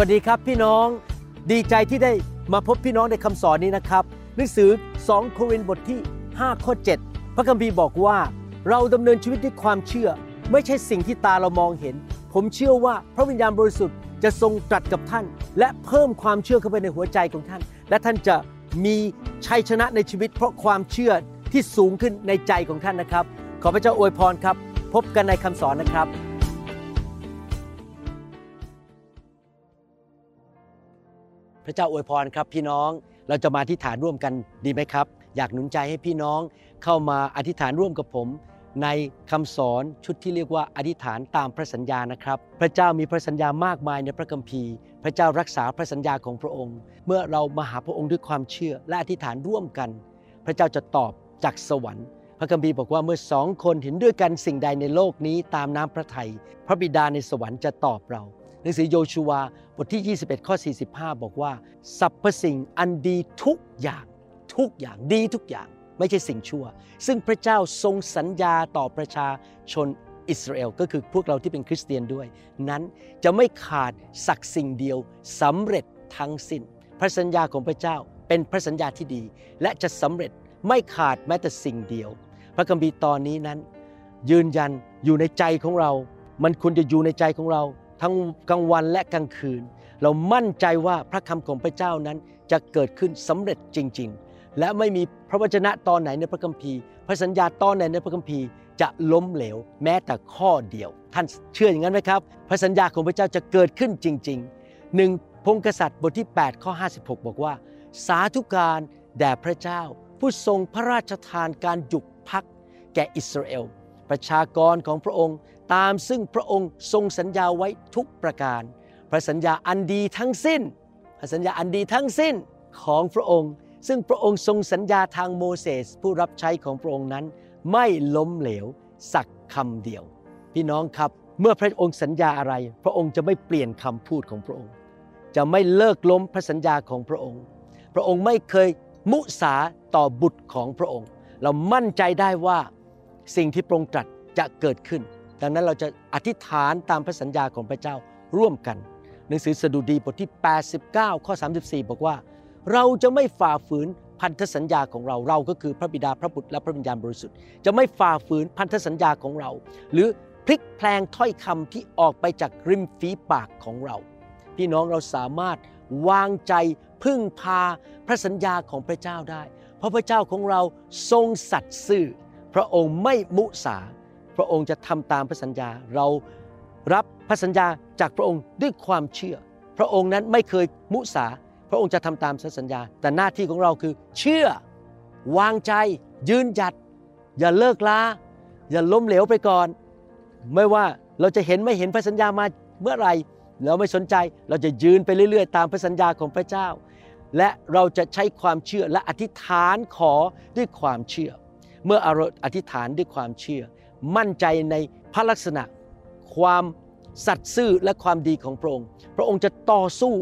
วัสดีครับพี่น้องดีใจที่ได้มาพบพี่น้องในคำสอนนี้นะครับ หนังสือ 2 โครินธ์บทที่ 5 ข้อ 7 พระคัมภีร์บอกว่า เราดำเนินชีวิตด้วยความเชื่อ ไม่ใช่สิ่งที่ตาเรามองเห็น ผมเชื่อว่าพระวิญญาณบริสุทธิ์จะทรงตรัสกับท่าน และเพิ่มความเชื่อเข้าไปในหัวใจของท่าน และท่านจะมีชัยชนะในชีวิต เพราะความเชื่อที่สูงขึ้นในใจของท่านนะครับ ขอพระเจ้าอวยพรครับ พบกันในคำสอนนะครับ พระเจ้าอวยพรครับพี่น้องเราจะมาอธิษฐานร่วมกันดีไหมครับ อยากหนุนใจให้พี่น้องเข้ามาอธิษฐานร่วมกับผม ในคำสอนชุดที่เรียกว่าอธิษฐานตามพระสัญญานะครับ พระเจ้ามีพระสัญญามากมายในพระคัมภีร์ พระเจ้ารักษาพระสัญญาของพระองค์ เมื่อเรามาหาพระองค์ด้วยความเชื่อ และอธิษฐานร่วมกัน พระเจ้าจะตอบจากสวรรค์ พระคัมภีร์บอกว่าเมื่อสองคนเห็นด้วยกันสิ่งใดในโลกนี้ตามน้ำพระทัยพระบิดาในสวรรค์จะตอบเรา นังสือโยชูวาบทที่ 21 ข้อ 45 บอกว่าสรรพสิ่งอันดีทุกอย่างทุกอย่างดีทุกอย่างไม่ใช่สิ่งชั่ว ซึ่งพระเจ้าทรงสัญญาต่อประชาชนอิสราเอลก็คือพวกเราที่เป็นคริสเตียนด้วย นั้นจะไม่ขาดสักสิ่งเดียวสำเร็จทั้งสิ้น พระสัญญาของพระเจ้าเป็นพระสัญญาที่ดี และจะสำเร็จไม่ขาดแม้แต่สิ่งเดียว พระคัมภีร์ตอนนี้นั้น ยืนยันอยู่ในใจของเรา มันควรจะอยู่ในใจของเรา ทั้งกลางวันและกลางคืน เรามั่นใจว่าพระคำของพระเจ้านั้นจะเกิดขึ้นสำเร็จจริง ๆ และไม่มีพระวจนะตอนไหนในพระคัมภีร์ พระสัญญาตอนไหนในพระคัมภีร์จะล้มเหลวแม้แต่ข้อเดียว ท่านเชื่ออย่างนั้นไหมครับ พระสัญญาของพระเจ้าจะเกิดขึ้นจริงๆหนึ่งพงกษัตริย์บทที่ 8 ข้อ 56 บอกว่า สาธุการแด่พระเจ้า ผู้ทรงพระราชทานการหยุดพักแก่อิสราเอล ประชากรของพระองค์ ตามซึ่งพระองค์ทรงสัญญาไว้ทุกประการ พระสัญญาอันดีทั้งสิ้น พระสัญญาอันดีทั้งสิ้นของพระองค์ ซึ่งพระองค์ทรงสัญญาทางโมเสสผู้รับใช้ของพระองค์นั้น ไม่ล้มเหลวสักคำเดียว พี่น้องครับเมื่อพระองค์สัญญาอะไร พระองค์จะไม่เปลี่ยนคำพูดของพระองค์ จะไม่เลิกล้มพระสัญญาของพระองค์ พระองค์ไม่เคยมุสาต่อบุตรของพระองค์ เรามั่นใจได้ว่าสิ่งที่พระองค์ตรัสจะเกิดขึ้น ดังนั้นเราจะอธิษฐานตามพระสัญญาของพระเจ้าร่วมกัน หนังสือสดุดีบทที่ 89 ข้อ 34 บอกว่า เราจะไม่ฝ่าฝืนพันธสัญญาของเราเราก็คือพระบิดาพระบุตรและพระวิญญาณบริสุทธิ์ จะไม่ฝ่าฝืนพันธสัญญาของเรา หรือพลิกแพลงถ้อยคำที่ออกไปจากริมฝีปากของเรา พี่น้องเราสามารถวางใจพึ่งพาพระสัญญาของพระเจ้าได้ เพราะพระเจ้าของเราทรงสัตย์ซื่อ พระองค์ไม่มุสา พระองค์จะทำตามพระสัญญา เรารับพระสัญญาจากพระองค์ด้วยความเชื่อ พระองค์นั้นไม่เคยมุสา พระองค์จะทำตามสัญญา แต่หน้าที่ของเราคือ เชื่อ วางใจ ยืนหยัด อย่าเลิกล้า อย่าล้มเหลวไปก่อน ไม่ว่าเราจะเห็นไม่เห็นพระสัญญามาเมื่อไหร่เราไม่สนใจเราจะยืนไปเรื่อยๆ ตามพระสัญญาของพระเจ้า และเราจะใช้ความเชื่อและอธิษฐานขอด้วยความเชื่อ เมื่อเรอธิษฐานด้วยความเชื่อ มั่นใจในพระลักษณะ ความสัตย์ซื่อและความดีของพระองค์ พระองค์จะต่อสู้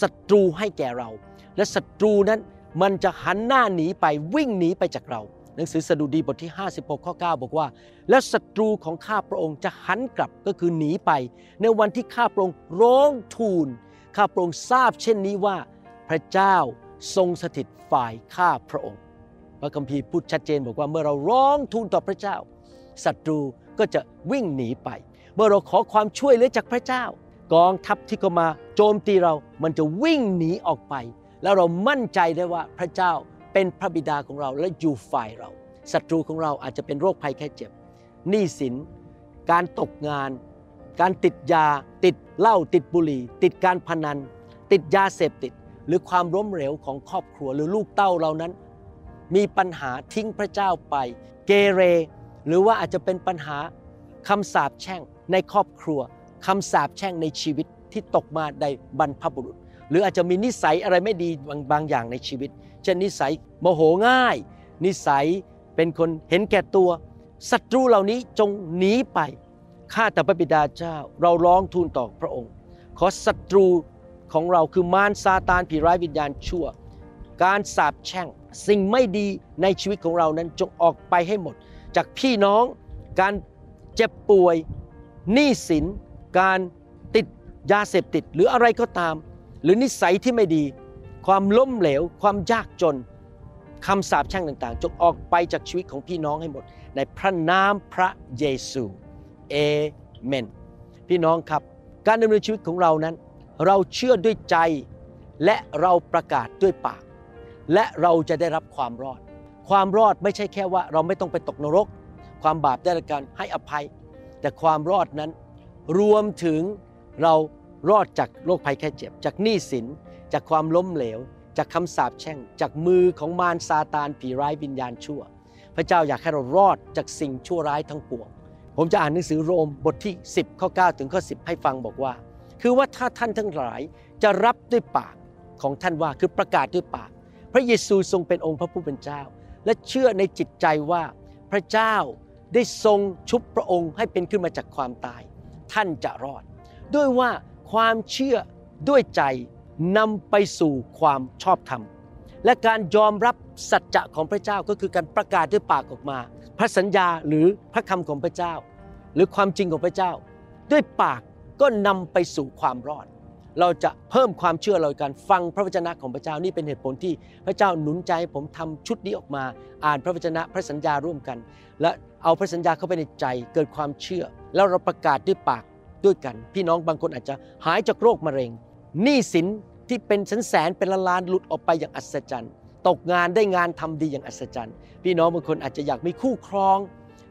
ศัตรูให้แก่เรา และศัตรูนั้นมันจะหันหน้าหนีไปวิ่งหนีไปจากเรา หนังสือสดุดีบทที่ 56 ข้อ 9 บอกว่า และศัตรูของข้าพระองค์จะหันกลับก็คือหนีไป ในวันที่ข้าพระองค์ร้องทูล ข้าพระองค์ทราบเช่นนี้ว่า พระเจ้าทรงสถิตฝ่ายข้าพระองค์ พระคัมภีร์พูดชัดเจนบอกว่าเมื่อเราร้องทูลต่อพระเจ้า ศัตรูก็จะวิ่งหนีไป เมื่อเราขอความช่วยเหลือจากพระเจ้า กองทัพที่เข้ามาโจมตีเรา มันจะวิ่งหนีออกไป แล้วเรามั่นใจได้ว่าพระเจ้าเป็นพระบิดาของเราและอยู่ฝ่ายเราศัตรูของเราอาจจะเป็นโรคภัยแค่เจ็บ หนี้สิน การตกงาน การติดยา ติดเหล้า ติดบุหรี่ ติดการพนัน ติดยาเสพติด หรือความล้มเหลวของครอบครัวหรือลูกเต้าเรานั้น มีปัญหาทิ้งพระเจ้าไป เกเร หรือว่าอาจจะเป็นปัญหาคำสาปแช่งในครอบครัวคำสาปแช่งในชีวิตที่ตกมาในบรรพบุรุษ หรืออาจจะมีนิสัยอะไรไม่ดีบางบางอย่างในชีวิต เช่นนิสัยโมโหง่าย นิสัยเป็นคนเห็นแก่ตัวศัตรูเหล่านี้จงหนีไปข้าแต่พระบิดาเจ้าเราร้องทูลต่อพระองค์ ขอศัตรูของเราคือมารซาตานผีร้ายวิญญาณชั่ว การสาปแช่งสิ่งไม่ดีในชีวิตของเรานั้นจงออกไปให้หมด จากพี่น้อง การเจ็บป่วยหนี้สิน การติดยาเสพติดหรืออะไรก็ตาม หรือนิสัยที่ไม่ดี ความล้มเหลว ความยากจนคำสาปแช่งต่างๆ จงออกไปจากชีวิตของพี่น้องให้หมด ในพระนามพระเยซูเอเมนพี่น้องครับ การดำเนินชีวิตของเรานั้น เราเชื่อด้วยใจ และเราประกาศด้วยปาก และเราจะได้รับความรอด ความรอดไม่ใช่แค่ว่าเราไม่ต้องไปตกนรก ความบาปได้รับการให้อภัย แต่ความรอดนั้นรวมถึงเรารอดจากโรคภัยแค่เจ็บ จากหนี้สิน จากความล้มเหลว จากคำสาปแช่ง จากมือของมารซาตานผีร้ายวิญญาณชั่ว พระเจ้าอยากให้เรารอดจากสิ่งชั่วร้ายทั้งปวง ผมจะอ่านหนังสือโรมบทที่ 10 ข้อ 9 ถึงข้อ 10 ให้ฟังบอกว่า คือว่าถ้าท่านทั้งหลายจะรับด้วยปากของท่านว่าคือประกาศด้วยปาก พระเยซูทรงเป็นองค์พระผู้เป็นเจ้า และเชื่อในจิตใจว่าพระเจ้าได้ทรงชุบพระองค์ให้เป็นขึ้นมาจากความตาย ท่านจะรอด ด้วยว่าความเชื่อด้วยใจนำไปสู่ความชอบธรรม และการยอมรับสัจจะของพระเจ้าก็คือการประกาศด้วยปากออกมา พระสัญญาหรือพระคำของพระเจ้า หรือความจริงของพระเจ้า ด้วยปากก็นำไปสู่ความรอด เราจะเพิ่มความเชื่อเราการฟังพระวจนะของพระเจ้านี่เป็นเหตุผลที่พระเจ้าหนุนใจใผมทำชุดนี้ออกมา อ่านพระวจนะพระสัญญาร่วมกัน และเอาพระสัญญาเข้าไปในใจเกิดความเชื่อ แล้วเราประกาศด้วยปากด้วยกัน พี่น้องบางคนอาจจะหายจากโรคมะเร็งหนี้สินที่เป็นแสนแสนเป็นล้านล้านหลุดออกไปอย่างอัศจรรย์ ตกงานได้งานทำดีอย่างอัศจรรย์ พี่น้องบางคนอาจจะอยากมีคู่ครอง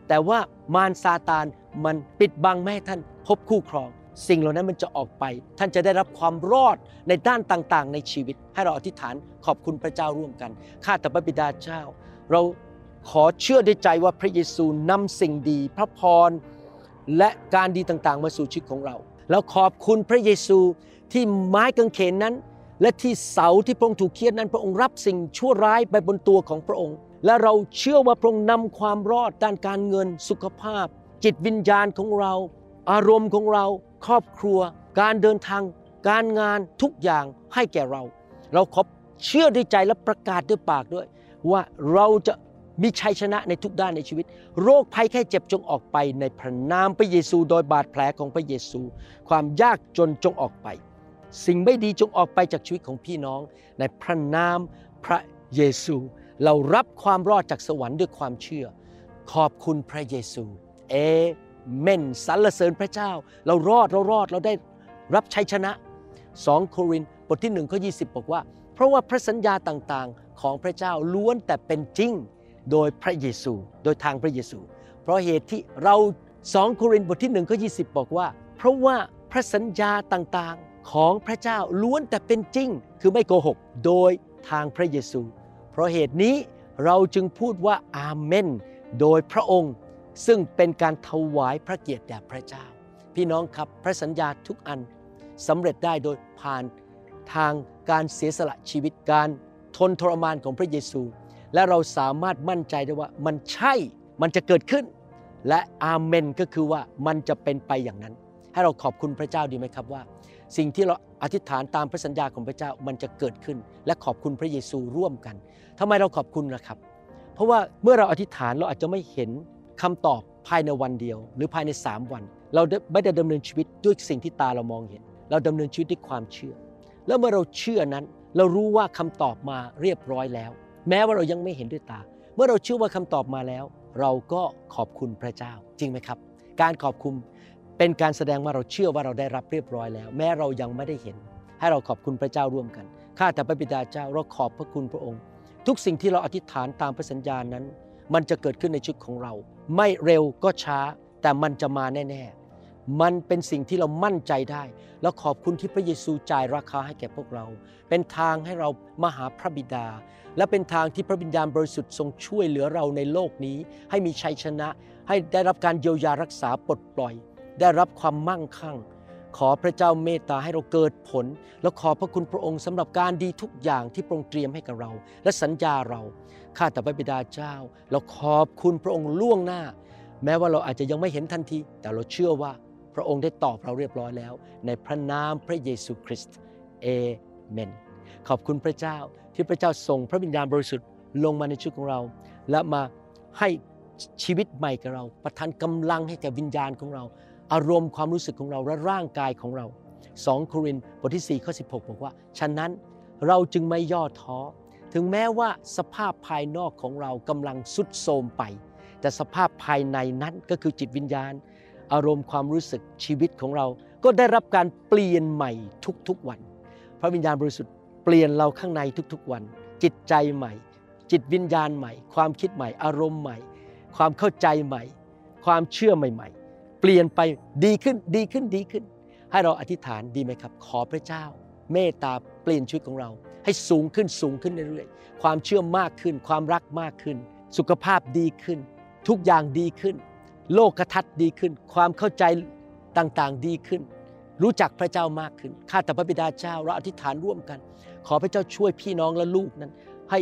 แต่ว่ามารซาตานมันปิดบังไม่ให้ท่านพบคู่ครอง สิ่งเหล่านั้นมันจะออกไป ท่านจะได้รับความรอดในด้านต่างๆ ในชีวิต ให้เราอธิษฐานขอบคุณพระเจ้าร่วมกัน ข้าแต่พระบิดาเจ้า เราขอเชื่อด้วยใจว่าพระเยซูนำสิ่งดี พระพรและการดีต่างๆ มาสู่ชีวิตของเราแล้วขอบคุณพระเยซูที่ไม้กางเขนนั้น และที่เสาที่พระองค์ถูกเคียนนั้น พระองค์รับสิ่งชั่วร้ายไปบนตัวของพระองค์ และเราเชื่อว่าพระองค์นำความรอดด้านการเงินสุขภาพ จิตวิญญาณของเรา อารมณ์ของเรา ครอบครัว การเดินทาง การงานทุกอย่างให้แก่เรา เราขอเชื่อด้วยใจและประกาศด้วยปากด้วย ว่าเราจะมีชัยชนะในทุกด้านในชีวิต โรคภัยแค่เจ็บจงออกไปในพระนามพระเยซู โดยบาดแผลของพระเยซู ความยากจนจงออกไป สิ่งไม่ดีจงออกไปจากชีวิตของพี่น้อง ในพระนามพระเยซู เรารับความรอดจากสวรรค์ด้วยความเชื่อ ขอบคุณพระเยซู เอ เมนสรรเสริญพระเจ้า เรารอดเรารอดเราได้รับชัยชนะ 2 โครินธ์บทที่1ข้อ20 บอกว่า เพราะว่าพระสัญญาต่างๆของพระเจ้าล้วนแต่เป็นจริงโดยพระเยซู โดยทางพระเยซู เพราะเหตุที่เรา2โครินธ์บทที่1ข้อ20 บอกว่า เพราะว่าพระสัญญาต่างๆของพระเจ้าล้วนแต่เป็นจริง คือไม่โกหก โดยทางพระเยซู เพราะเหตุนี้เราจึงพูดว่าอาเมน โดยพระองค์ ซึ่งเป็นการถวายพระเกียรติแด่พระเจ้า พี่น้องครับพระสัญญาทุกอันสำเร็จได้โดยผ่านทางการเสียสละชีวิตการทนทรมานของพระเยซู และเราสามารถมั่นใจได้ว่ามันใช่มันจะเกิดขึ้น และอาเมนก็คือว่ามันจะเป็นไปอย่างนั้น ให้เราขอบคุณพระเจ้าดีไหมครับว่า สิ่งที่เราอธิษฐานตามพระสัญญาของพระเจ้ามันจะเกิดขึ้น และขอบคุณพระเยซูร่วมกันทำไมเราขอบคุณนะครับ เพราะว่าเมื่อเราอธิษฐานเราอาจจะไม่เห็น คำตอบภายในวันเดียว หรือภายใน 3 วัน เราไม่ได้ดำเนินชีวิตด้วยสิ่งที่ตาเรามองเห็น เราดำเนินชีวิตด้วยความเชื่อ แล้วเมื่อเราเชื่อนั้น เรารู้ว่าคำตอบมาเรียบร้อยแล้ว แม้ว่าเรายังไม่เห็นด้วยตา เมื่อเราเชื่อว่าคำตอบมาแล้ว เราก็ขอบคุณพระเจ้าจริงไหมครับ การขอบคุณเป็นการแสดงว่าเราเชื่อว่าเราได้รับเรียบร้อยแล้ว แม้เรายังไม่ได้เห็น ให้เราขอบคุณพระเจ้าร่วมกันข้าแต่พระบิดาเจ้าเราขอบพระคุณพระองค์ ทุกสิ่งที่เราอธิษฐานตามพระสัญญานั้น มันจะเกิดขึ้นในชีวิตของเรา ไม่เร็วก็ช้า แต่มันจะมาแน่ ๆ มันเป็นสิ่งที่เรามั่นใจได้ แล้วขอบคุณที่พระเยซูจ่ายราคาให้แก่พวกเรา เป็นทางให้เรามาหาพระบิดา และเป็นทางที่พระวิญญาณบริสุทธิ์ทรงช่วยเหลือเราในโลกนี้ ให้มีชัยชนะ ให้ได้รับการเยียวยารักษาปลดปล่อย ได้รับความมั่งคั่ง ขอพระเจ้าเมตตาให้เราเกิดผล แล้วขอพระคุณพระองค์สำหรับการดีทุกอย่างที่พระองค์เตรียมให้กับเรา และสัญญาเรา ข้าแต่พระบิดาเจ้า เราขอบคุณพระองค์ล่วงหน้า แม้ว่าเราอาจจะยังไม่เห็นทันที แต่เราเชื่อว่าพระองค์ได้ตอบเราเรียบร้อยแล้ว ในพระนามพระเยซูคริสต์เอเมน ขอบคุณพระเจ้าที่พระเจ้าส่งพระวิญญาณบริสุทธิ์ลงมาในชีวิตของเรา และมาให้ชีวิตใหม่กับเรา ประทานกำลังให้แก่วิญญาณของเรา อารมณ์ความรู้สึกของเราและร่างกายของเรา 2 โครินธ์บทที่4ข้อ16 บอกว่า ฉะนั้นเราจึงไม่ย่อท้อ ถึงแม้ว่าสภาพภายนอกของเรากำลังสุดโทรมไป แต่สภาพภายในนั้นก็คือจิตวิญญาณ อารมณ์ความรู้สึกชีวิตของเรา ก็ได้รับการเปลี่ยนใหม่ทุกๆวัน พระวิญญาณบริสุทธิ์เปลี่ยนเราข้างในทุกๆวัน จิตใจใหม่ จิตวิญญาณใหม่ ความคิดใหม่ อารมณ์ใหม่ ความเข้าใจใหม่ ความเชื่อใหม่ๆ ลี่ยนไปดีขึ้นดีขึ้นดีขึ้น ให้เราอธิษฐานดีไหมครับ ขอพระเจ้า เมตตาเปลี่ยนชีวิตของเรา ให้สูงขึ้นสูงขึ้นเรื่อยๆความเชื่อมากขึ้น ความรักมากขึ้น สุขภาพดีขึ้น ทุกอย่างดีขึ้น โลกทัศน์ดีขึ้น ความเข้าใจต่างๆดีขึ้น รู้จักพระเจ้ามากขึ้นข้าแต่พระบิดาเจ้าเราอธิษฐานร่วมกัน ขอพระเจ้าช่วยพี่น้องและลูกนั้น ให้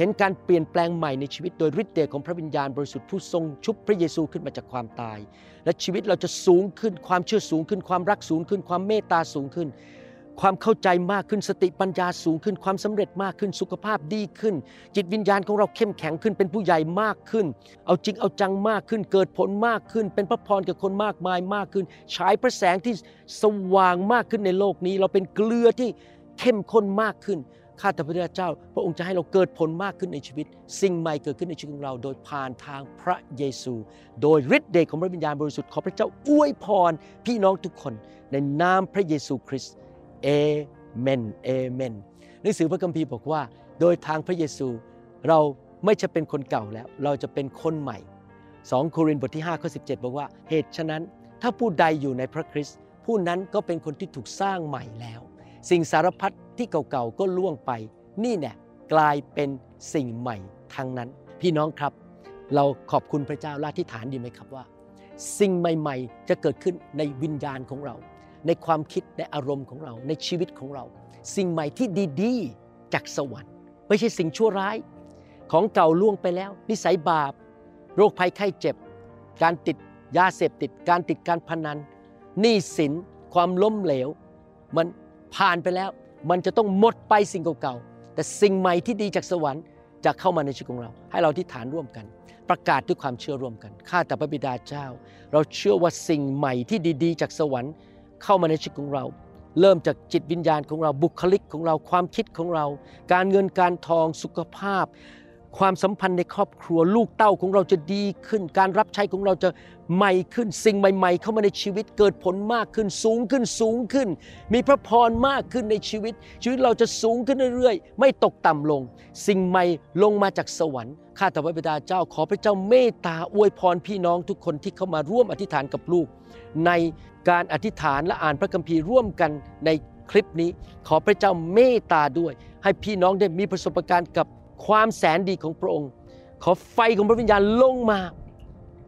เห็นการเปลี่ยนแปลงใหม่ในชีวิตโดยฤทธิ์เดชของพระวิญญาณบริสุทธิ์ผู้ทรงชุบพระเยซูขึ้นมาจากความตาย และชีวิตเราจะสูงขึ้นความเชื่อสูงขึ้นความรักสูงขึ้น ความเมตตาสูงขึ้น ความเข้าใจมากขึ้นสติปัญญาสูงขึ้น ความสำเร็จมากขึ้นสุขภาพดีขึ้น จิตวิญญาณของเราเข้มแข็งขึ้นเป็นผู้ใหญ่มากขึ้น เอาจริงเอาจังมากขึ้น เกิดผลมากขึ้น เป็นพระพรกับคนมากมายมากขึ้นฉายพระแสงที่สว่างมากขึ้นในโลกนี้ เราเป็นเกลือที่เข้มข้นมากขึ้น ข้าแต่พระเจ้า พระองค์จะให้เราเกิดผลมากขึ้นในชีวิต สิ่งใหม่เกิดขึ้นในชีวิตของเรา โดยผ่านทางพระเยซู โดยฤทธิ์เดชของพระวิญญาณบริสุทธิ์ขอพระเจ้าอวยพรพี่น้องทุกคนในนามพระเยซูคริสต์เอเมนเอเมนหนังสือพระคัมภีร์บอกว่า โดยทางพระเยซู เราไม่จะเป็นคนเก่าแล้ว เราจะเป็นคนใหม่ 2 โครินธ์บทที่5ข้อ17 บอกว่า เหตุฉะนั้นถ้าผู้ใดอยู่ในพระคริสต์ผู้นั้นก็เป็นคนที่ถูกสร้างใหม่แล้ว สิ่งสารพัด ที่เก่าๆก็ล่วงไป นี่เนี่ยกลายเป็นสิ่งใหม่ทั้งนั้น พี่น้องครับ เราขอบคุณพระเจ้าละที่ฐานดีไหมครับว่า สิ่งใหม่ ๆ จะเกิดขึ้นในวิญญาณของเรา ในความคิดในอารมณ์ของเรา ในชีวิตของเรา สิ่งใหม่ที่ดีๆจากสวรรค์ ไม่ใช่สิ่งชั่วร้าย ของเก่าล่วงไปแล้ว นิสัยบาป โรคภัยไข้เจ็บ การติดยาเสพติด การติดการพนันหนี้สินความล้มเหลว มันผ่านไปแล้ว มันจะต้องหมดไปสิ่งเก่าๆ แต่สิ่งใหม่ที่ดีจากสวรรค์จะเข้ามาในชีวิตของเรา ให้เราที่ฐานร่วมกัน ประกาศด้วยความเชื่อร่วมกัน ข้าแต่พระบิดาเจ้า เราเชื่อว่าสิ่งใหม่ที่ดีๆ จากสวรรค์ เข้ามาในชีวิตของเรา เริ่มจากจิตวิญญาณของเราบุคลิกของเราความคิดของเรา การเงินการทองสุขภาพ ความสัมพันธ์ในครอบครัวลูกเต้าของเราจะดีขึ้น การรับใช้ของเราจะใหม่ขึ้น สิ่งใหม่ ๆ เข้ามาในชีวิตเกิดผลมากขึ้น สูงขึ้นสูงขึ้น มีพระพรมากขึ้นในชีวิต ชีวิตเราจะสูงขึ้นเรื่อยๆ ไม่ตกต่ำลง สิ่งใหม่ลงมาจากสวรรค์ข้าแต่พระบิดาเจ้าขอพระเจ้าเมตตาอวยพรพี่น้องทุกคนที่เข้ามาร่วมอธิษฐานกับลูก ในการอธิษฐานและอ่านพระคัมภีร์ร่วมกันในคลิปนี้ขอพระเจ้าเมตตาด้วย ให้พี่น้องได้มีประสบการณ์กับ ความแสนดีของพระองค์ ขอไฟของพระวิญญาณลงมา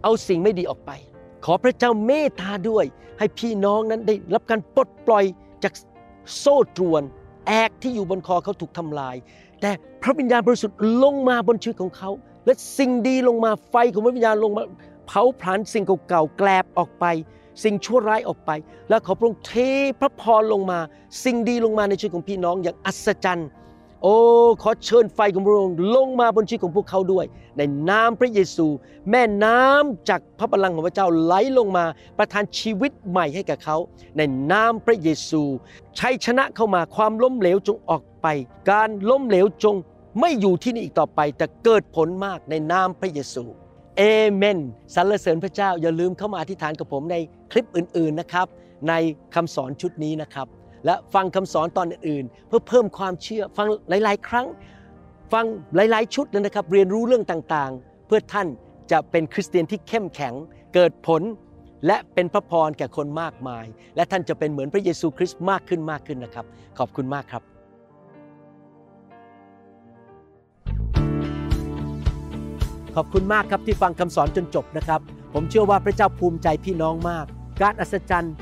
เอาสิ่งไม่ดีออกไป ขอพระเจ้าเมตตาด้วย ให้พี่น้องนั้นได้รับการปลดปล่อยจากโซ่ตรวน แอกที่อยู่บนคอเขาถูกทำลาย แต่พระวิญญาณบริสุทธิ์ลงมาบนชีวิตของเขา และสิ่งดีลงมาไฟของพระวิญญาณลงมา เผาผลาญสิ่งเก่าๆแกลบออกไปสิ่งชั่วร้ายออกไป แล้วขอพระองค์เทพระพรลงมา สิ่งดีลงมาในชีวิตของพี่น้องอย่างอัศจรรย์ โอ้ขอเชิญไฟของพระองค์ลงมาบนชีวิตของพวกเขาด้วย ในนามพระเยซู แม่น้ำจากพระบัลลังก์ของพระเจ้าไหลลงมา ประทานชีวิตใหม่ให้กับเขา ในนามพระเยซูชัยชนะเข้ามาความล้มเหลวจงออกไป การล้มเหลวจงไม่อยู่ที่นี่อีกต่อไป แต่เกิดผลมากในนามพระเยซูเอเมนสรรเสริญพระเจ้าอย่าลืมเข้ามาอธิษฐานกับผมในคลิปอื่นๆนะครับ ในคำสอนชุดนี้นะครับ และฟังคำสอนตอนอื่นๆ เพื่อเพิ่มความเชื่อฟังหลาย ๆ ครั้ง ฟังหลาย ๆ ชุดเลยนะครับ เรียนรู้เรื่องต่างๆ เพื่อท่านจะเป็นคริสเตียนที่เข้มแข็งเกิดผลและเป็นพระพรแก่คนมากมาย และท่านจะเป็นเหมือนพระเยซูคริสต์มากขึ้นมากขึ้นนะครับ ขอบคุณมากครับ ขอบคุณมากครับที่ฟังคำสอนจนจบนะครับ ผมเชื่อว่าพระเจ้าภูมิใจพี่น้องมาก การอัศจรรย์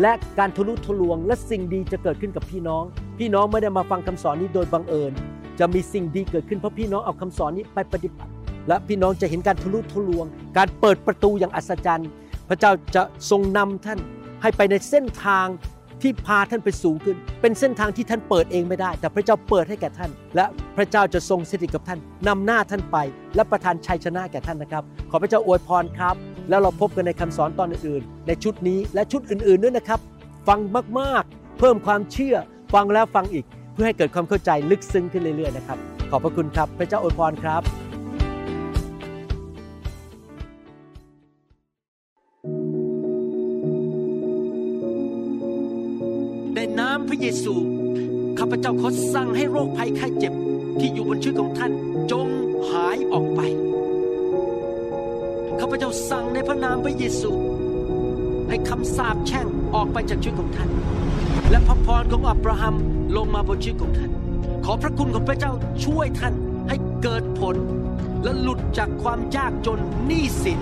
และการทะลุทะลวงและสิ่งดีจะเกิดขึ้นกับพี่น้อง พี่น้องไม่ได้มาฟังคำสอนนี้โดยบังเอิญ จะมีสิ่งดีเกิดขึ้นเพราะพี่น้องเอาคำสอนนี้ไปปฏิบัติ และพี่น้องจะเห็นการทะลุทะลวง การเปิดประตูอย่างอัศจรรย์ พระเจ้าจะทรงนำท่านให้ไปในเส้นทาง ที่พาท่านไปสูงขึ้น เป็นเส้นทางที่ท่านเปิดเองไม่ได้ แต่พระเจ้าเปิดให้แก่ท่าน และพระเจ้าจะทรงสถิตกับท่านนำหน้าท่านไป และประทานชัยชนะแก่ท่านนะครับ ขอพระเจ้าอวยพรครับ แล้วเราพบกันในคำสอนตอนอื่นๆ ในชุดนี้และชุดอื่นๆด้วยนะครับ ฟังมากๆ เพิ่มความเชื่อ ฟังแล้วฟังอีก เพื่อให้เกิดความเข้าใจลึกซึ้งขึ้นเรื่อยๆนะครับขอบพระคุณครับ พระเจ้าอวยพรครับ ในน้ำพระเยซูข้าพเจ้าขอสั่งให้โรคภัยไข้เจ็บที่อยู่บนชีวิตของท่านจงหายออกไปข้าพเจ้าสั่งในพระนามพระเยซู ให้คำสาปแช่งออกไปจากชีวิตของท่าน และพระพรของอับราฮัมลงมาบนชีวิตของท่าน ขอพระคุณของพระเจ้าช่วยท่านให้เกิดผล และหลุดจากความยากจนหนี้สิน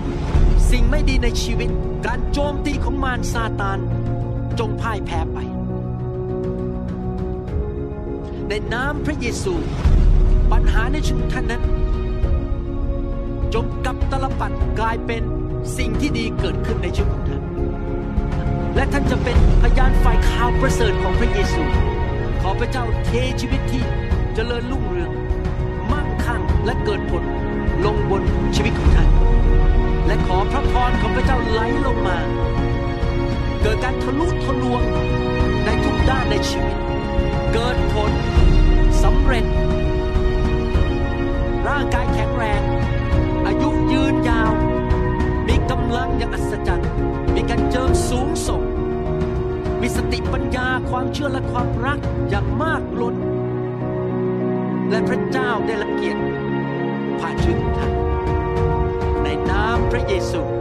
สิ่งไม่ดีในชีวิต การโจมตีของมารซาตาน จงพ่ายแพ้ไป ในน้ำพระเยซู ปัญหาในชีวิตท่านนั้น จงกับตลปัดกลายเป็นสิ่งที่ดีเกิดขึ้นในชีวิตของท่าน และท่านจะเป็นพยานฝ่ายข่าวประเสริฐของพระเยซู ขอพระเจ้าเทชีวิตที่จเจริญรุ่งเรือง มั่งคั่งและเกิดผลลงบนชีวิตของท่าน และขอพระพรของพระเจ้าไหลลงมา เกิดการทะลุทะลวงในทุกด้านในชีวิต เกิดผลสำเร็จ ร่างกายแข็งแรง อายุยืนยาว มีกำลังอย่างอัศจรรย์ มีการเจิมสูงส่ง มีสติปัญญาความเชื่อและความรักอย่างมากล้น และพระเจ้าได้ละเกียรติผ่านชีวิตขอท่านในนามพระเยซู